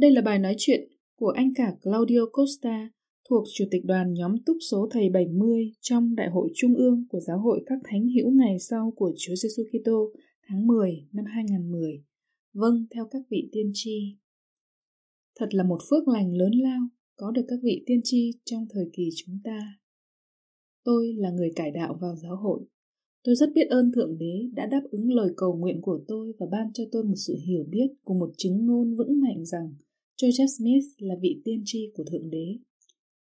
Đây là bài nói chuyện của anh cả Claudio Costa, thuộc Chủ tịch đoàn nhóm túc số thầy 70 trong Đại hội Trung ương của Giáo hội các Thánh hữu ngày sau của Chúa Giêsu Kitô tháng 10 năm 2010. Vâng, theo các vị tiên tri. Thật là một phước lành lớn lao có được các vị tiên tri trong thời kỳ chúng ta. Tôi là người cải đạo vào giáo hội. Tôi rất biết ơn Thượng Đế đã đáp ứng lời cầu nguyện của tôi và ban cho tôi một sự hiểu biết cùng một chứng ngôn vững mạnh rằng Joseph Smith là vị tiên tri của Thượng Đế.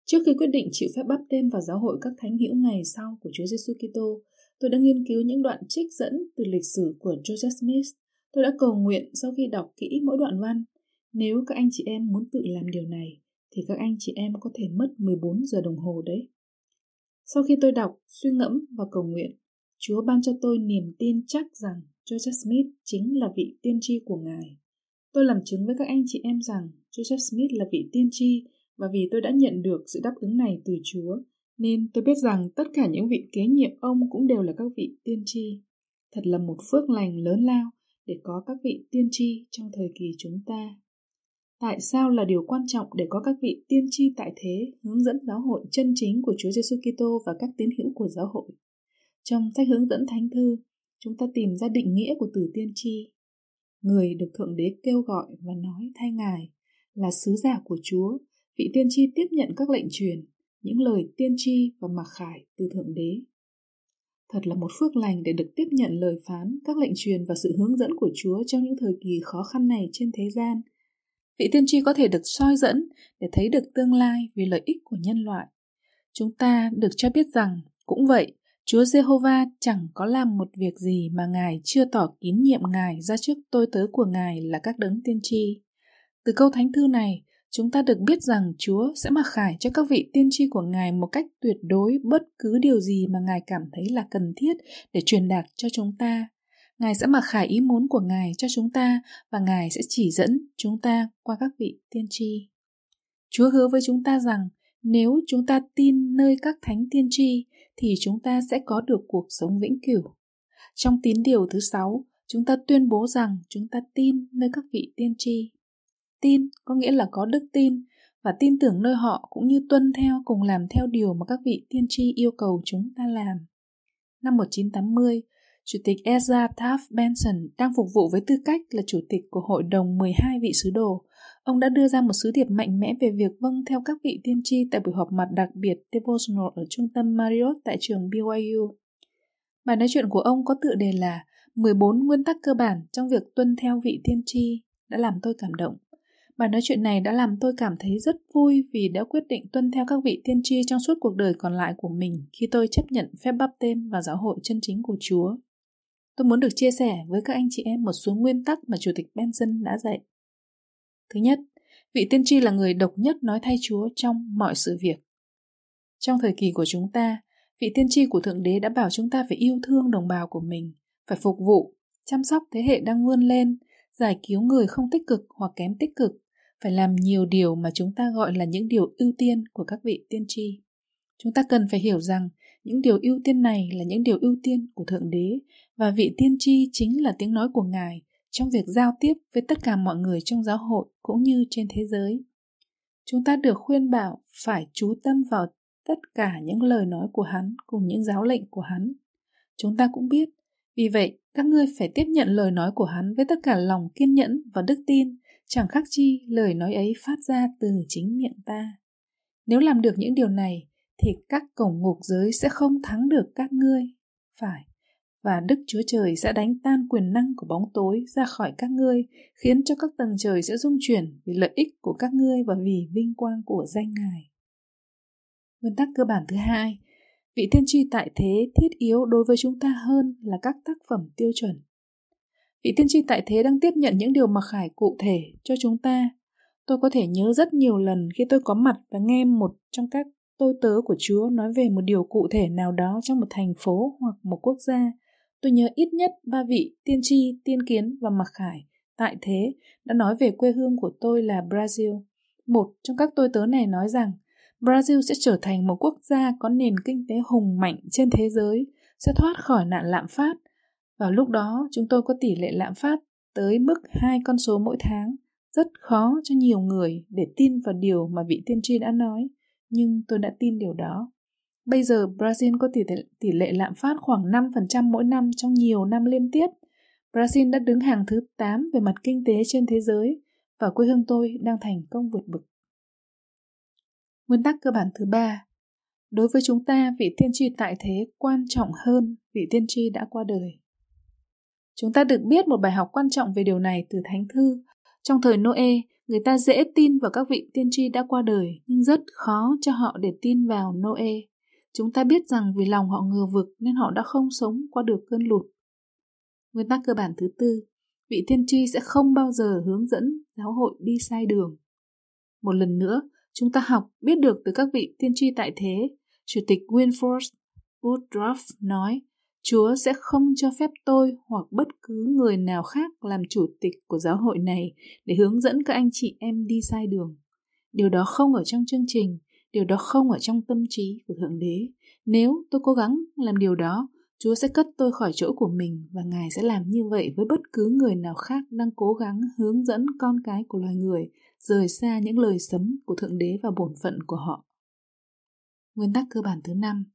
Trước khi quyết định chịu phép bắp tên vào giáo hội các thánh hữu ngày sau của Chúa Giêsu Kitô, tôi đã nghiên cứu những đoạn trích dẫn từ lịch sử của Joseph Smith. Tôi đã cầu nguyện sau khi đọc kỹ mỗi đoạn văn. Nếu các anh chị em muốn tự làm điều này, thì các anh chị em có thể mất 14 giờ đồng hồ đấy. Sau khi tôi đọc, suy ngẫm và cầu nguyện, Chúa ban cho tôi niềm tin chắc rằng Joseph Smith chính là vị tiên tri của Ngài. Tôi làm chứng với các anh chị em rằng Joseph Smith là vị tiên tri và vì tôi đã nhận được sự đáp ứng này từ Chúa, nên tôi biết rằng tất cả những vị kế nhiệm ông cũng đều là các vị tiên tri. Thật là một phước lành lớn lao để có các vị tiên tri trong thời kỳ chúng ta. Tại sao là điều quan trọng để có các vị tiên tri tại thế hướng dẫn giáo hội chân chính của Chúa Giêsu Kitô và các tín hữu của giáo hội? Trong sách hướng dẫn thánh thư, chúng ta tìm ra định nghĩa của từ tiên tri người được Thượng Đế kêu gọi và nói thay Ngài là sứ giả của Chúa, vị tiên tri tiếp nhận các lệnh truyền, những lời tiên tri và mặc khải từ Thượng Đế. Thật là một phước lành để được tiếp nhận lời phán, các lệnh truyền và sự hướng dẫn của Chúa trong những thời kỳ khó khăn này trên thế gian. Vị tiên tri có thể được soi dẫn để thấy được tương lai vì lợi ích của nhân loại. Chúng ta được cho biết rằng, cũng vậy, Chúa Giê-hô-va chẳng có làm một việc gì mà Ngài chưa tỏ kín nhiệm Ngài ra trước tôi tớ của Ngài là các đấng tiên tri. Từ câu thánh thư này, chúng ta được biết rằng Chúa sẽ mặc khải cho các vị tiên tri của Ngài một cách tuyệt đối bất cứ điều gì mà Ngài cảm thấy là cần thiết để truyền đạt cho chúng ta. Ngài sẽ mặc khải ý muốn của Ngài cho chúng ta và Ngài sẽ chỉ dẫn chúng ta qua các vị tiên tri. Chúa hứa với chúng ta rằng nếu chúng ta tin nơi các thánh tiên tri thì chúng ta sẽ có được cuộc sống vĩnh cửu. Trong tín điều thứ sáu, chúng ta tuyên bố rằng chúng ta tin nơi các vị tiên tri. Tin có nghĩa là có đức tin và tin tưởng nơi họ cũng như tuân theo cùng làm theo điều mà các vị tiên tri yêu cầu chúng ta làm. Năm 1980, Chủ tịch Ezra Taft Benson đang phục vụ với tư cách là chủ tịch của Hội đồng 12 vị sứ đồ. Ông đã đưa ra một sứ điệp mạnh mẽ về việc vâng theo các vị tiên tri tại buổi họp mặt đặc biệt Devotional ở trung tâm Marriott tại trường BYU. Bài nói chuyện của ông có tựa đề là 14 nguyên tắc cơ bản trong việc tuân theo vị tiên tri đã làm tôi cảm động. Bài nói chuyện này đã làm tôi cảm thấy rất vui vì đã quyết định tuân theo các vị tiên tri trong suốt cuộc đời còn lại của mình khi tôi chấp nhận phép bắp tên và giáo hội chân chính của Chúa. Tôi muốn được chia sẻ với các anh chị em một số nguyên tắc mà Chủ tịch Benson đã dạy. Thứ nhất, vị tiên tri là người độc nhất nói thay Chúa trong mọi sự việc. Trong thời kỳ của chúng ta, vị tiên tri của Thượng Đế đã bảo chúng ta phải yêu thương đồng bào của mình, phải phục vụ, chăm sóc thế hệ đang vươn lên, giải cứu người không tích cực hoặc kém tích cực, phải làm nhiều điều mà chúng ta gọi là những điều ưu tiên của các vị tiên tri. Chúng ta cần phải hiểu rằng những điều ưu tiên này là những điều ưu tiên của Thượng Đế và vị tiên tri chính là tiếng nói của Ngài trong việc giao tiếp với tất cả mọi người trong giáo hội cũng như trên thế giới. Chúng ta được khuyên bảo phải chú tâm vào tất cả những lời nói của Hắn cùng những giáo lệnh của Hắn. Chúng ta cũng biết, vì vậy các ngươi phải tiếp nhận lời nói của Hắn với tất cả lòng kiên nhẫn và đức tin, chẳng khác chi lời nói ấy phát ra từ chính miệng ta. Nếu làm được những điều này, thì các cổng ngục giới sẽ không thắng được các ngươi. Phải, và Đức Chúa Trời sẽ đánh tan quyền năng của bóng tối ra khỏi các ngươi, khiến cho các tầng trời sẽ rung chuyển vì lợi ích của các ngươi và vì vinh quang của danh Ngài. Nguyên tắc cơ bản thứ hai, Vị tiên tri tại thế thiết yếu đối với chúng ta hơn là các tác phẩm tiêu chuẩn. Vị tiên tri tại thế đang tiếp nhận những điều mặc khải cụ thể cho chúng ta. Tôi có thể nhớ rất nhiều lần khi tôi có mặt và nghe một trong các tôi tớ của Chúa nói về một điều cụ thể nào đó trong một thành phố hoặc một quốc gia. Tôi nhớ ít nhất ba vị tiên tri, tiên kiến và mặc khải tại thế đã nói về quê hương của tôi là Brazil. Một trong các tôi tớ này nói rằng Brazil sẽ trở thành một quốc gia có nền kinh tế hùng mạnh trên thế giới, sẽ thoát khỏi nạn lạm phát. Vào lúc đó, chúng tôi có tỷ lệ lạm phát tới mức hai con số mỗi tháng. Rất khó cho nhiều người để tin vào điều mà vị tiên tri đã nói, nhưng tôi đã tin điều đó. Bây giờ Brazil có tỷ lệ, tỷ lệ lạm phát khoảng 5% mỗi năm trong nhiều năm liên tiếp. Brazil đã đứng hàng thứ 8 về mặt kinh tế trên thế giới và quê hương tôi đang thành công vượt bực. Nguyên tắc cơ bản thứ ba Đối với chúng ta, vị tiên tri tại thế quan trọng hơn vị tiên tri đã qua đời. Chúng ta được biết một bài học quan trọng về điều này từ Thánh Thư. Trong thời Noe, người ta dễ tin vào các vị tiên tri đã qua đời, nhưng rất khó cho họ để tin vào Noe. Chúng ta biết rằng vì lòng họ ngừa vực nên họ đã không sống qua được cơn lụt. Nguyên tắc cơ bản thứ tư, vị tiên tri sẽ không bao giờ hướng dẫn giáo hội đi sai đường. Một lần nữa, chúng ta học biết được từ các vị tiên tri tại thế. Chủ tịch Winford Woodruff nói, Chúa sẽ không cho phép tôi hoặc bất cứ người nào khác làm chủ tịch của giáo hội này để hướng dẫn các anh chị em đi sai đường. Điều đó không ở trong chương trình, điều đó không ở trong tâm trí của Thượng Đế. Nếu tôi cố gắng làm điều đó, Chúa sẽ cất tôi khỏi chỗ của mình và Ngài sẽ làm như vậy với bất cứ người nào khác đang cố gắng hướng dẫn con cái của loài người rời xa những lời sấm của Thượng Đế và bổn phận của họ. Nguyên tắc cơ bản thứ năm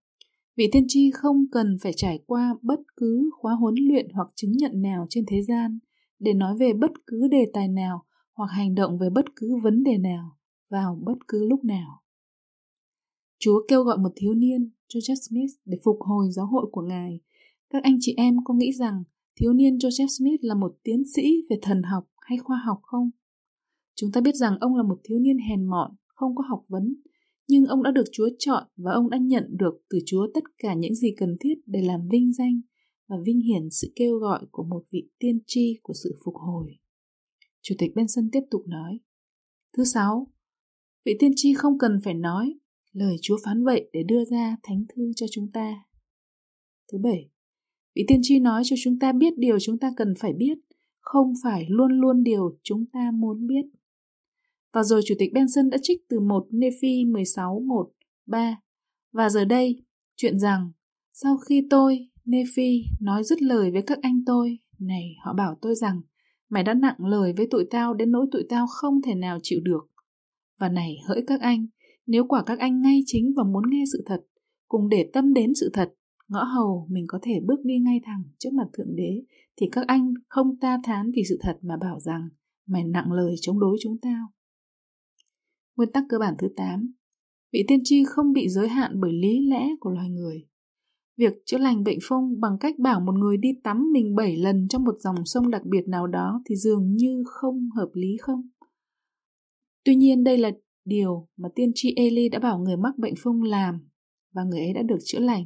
Vị tiên tri không cần phải trải qua bất cứ khóa huấn luyện hoặc chứng nhận nào trên thế gian để nói về bất cứ đề tài nào hoặc hành động về bất cứ vấn đề nào vào bất cứ lúc nào. Chúa kêu gọi một thiếu niên, Joseph Smith, để phục hồi giáo hội của Ngài. Các anh chị em có nghĩ rằng thiếu niên Joseph Smith là một tiến sĩ về thần học hay khoa học không? Chúng ta biết rằng ông là một thiếu niên hèn mọn, không có học vấn, nhưng ông đã được Chúa chọn và ông đã nhận được từ Chúa tất cả những gì cần thiết để làm vinh danh và vinh hiển sự kêu gọi của một vị tiên tri của sự phục hồi. Chủ tịch Benson tiếp tục nói. Thứ sáu, vị tiên tri không cần phải nói, lời Chúa phán vậy để đưa ra thánh thư cho chúng ta. Thứ bảy, vị tiên tri nói cho chúng ta biết điều chúng ta cần phải biết, không phải luôn luôn điều chúng ta muốn biết. Và rồi Chủ tịch Benson đã trích từ một Nephi 16 1 3 và giờ đây, chuyện rằng, sau khi tôi, Nephi, nói dứt lời với các anh tôi, này, họ bảo tôi rằng, mày đã nặng lời với tụi tao đến nỗi tụi tao không thể nào chịu được. Và này, hỡi các anh, nếu quả các anh ngay chính và muốn nghe sự thật, cùng để tâm đến sự thật, ngõ hầu mình có thể bước đi ngay thẳng trước mặt thượng đế, thì các anh không ta thán vì sự thật mà bảo rằng, mày nặng lời chống đối chúng tao. Nguyên tắc cơ bản thứ 8 Vị tiên tri không bị giới hạn bởi lý lẽ của loài người. Việc chữa lành bệnh phong bằng cách bảo một người đi tắm mình 7 lần trong một dòng sông đặc biệt nào đó thì dường như không hợp lý không? Tuy nhiên đây là điều mà tiên tri Eli đã bảo người mắc bệnh phong làm và người ấy đã được chữa lành.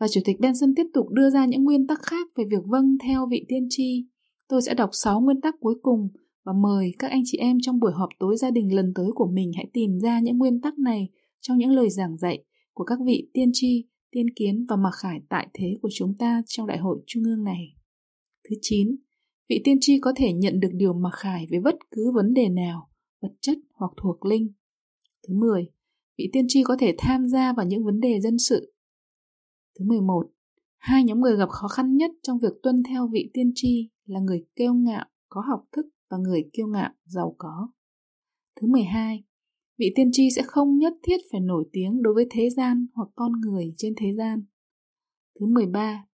Và Chủ tịch Benson tiếp tục đưa ra những nguyên tắc khác về việc vâng theo vị tiên tri. Tôi sẽ đọc 6 nguyên tắc cuối cùng và mời các anh chị em trong buổi họp tối gia đình lần tới của mình hãy tìm ra những nguyên tắc này trong những lời giảng dạy của các vị tiên tri, tiên kiến và mặc khải tại thế của chúng ta trong đại hội trung ương này. Thứ 9. Vị tiên tri có thể nhận được điều mặc khải về bất cứ vấn đề nào, vật chất hoặc thuộc linh. Thứ 10. Vị tiên tri có thể tham gia vào những vấn đề dân sự. Thứ 11. Hai nhóm người gặp khó khăn nhất trong việc tuân theo vị tiên tri là người kêu ngạo, có học thức và người kiêu ngạo, giàu có. Thứ 12. Vị tiên tri sẽ không nhất thiết phải nổi tiếng đối với thế gian hoặc con người trên thế gian. Thứ 13.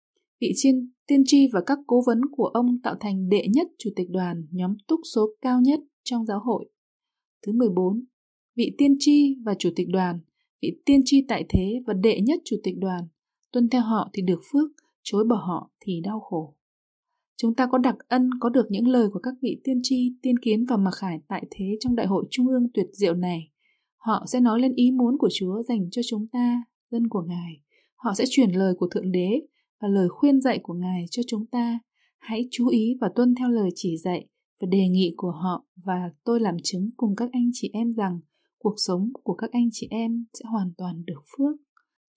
Vị chiên, tiên tri và các cố vấn của ông tạo thành đệ nhất chủ tịch đoàn nhóm túc số cao nhất trong giáo hội. Thứ 14. Vị tiên tri và chủ tịch đoàn, vị tiên tri tại thế và đệ nhất chủ tịch đoàn, tuân theo họ thì được phước, chối bỏ họ thì đau khổ. Chúng ta có đặc ân có được những lời của các vị tiên tri, tiên kiến và mặc khải tại thế trong đại hội trung ương tuyệt diệu này. Họ sẽ nói lên ý muốn của Chúa dành cho chúng ta dân của Ngài. Họ sẽ truyền lời của Thượng Đế và lời khuyên dạy của Ngài cho chúng ta. Hãy chú ý và tuân theo lời chỉ dạy và đề nghị của họ và tôi làm chứng cùng các anh chị em rằng cuộc sống của các anh chị em sẽ hoàn toàn được phước.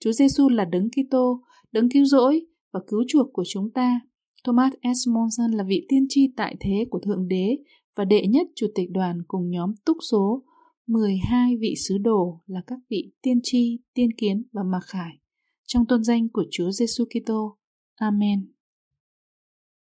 Chúa Giêsu là đấng Kitô, đấng cứu rỗi và cứu chuộc của chúng ta. Thomas S. Monson là vị tiên tri tại thế của Thượng Đế và đệ nhất chủ tịch đoàn cùng nhóm túc số 12 vị sứ đồ là các vị tiên tri, tiên kiến và mặc khải trong tôn danh của Chúa Giêsu Kitô. Amen.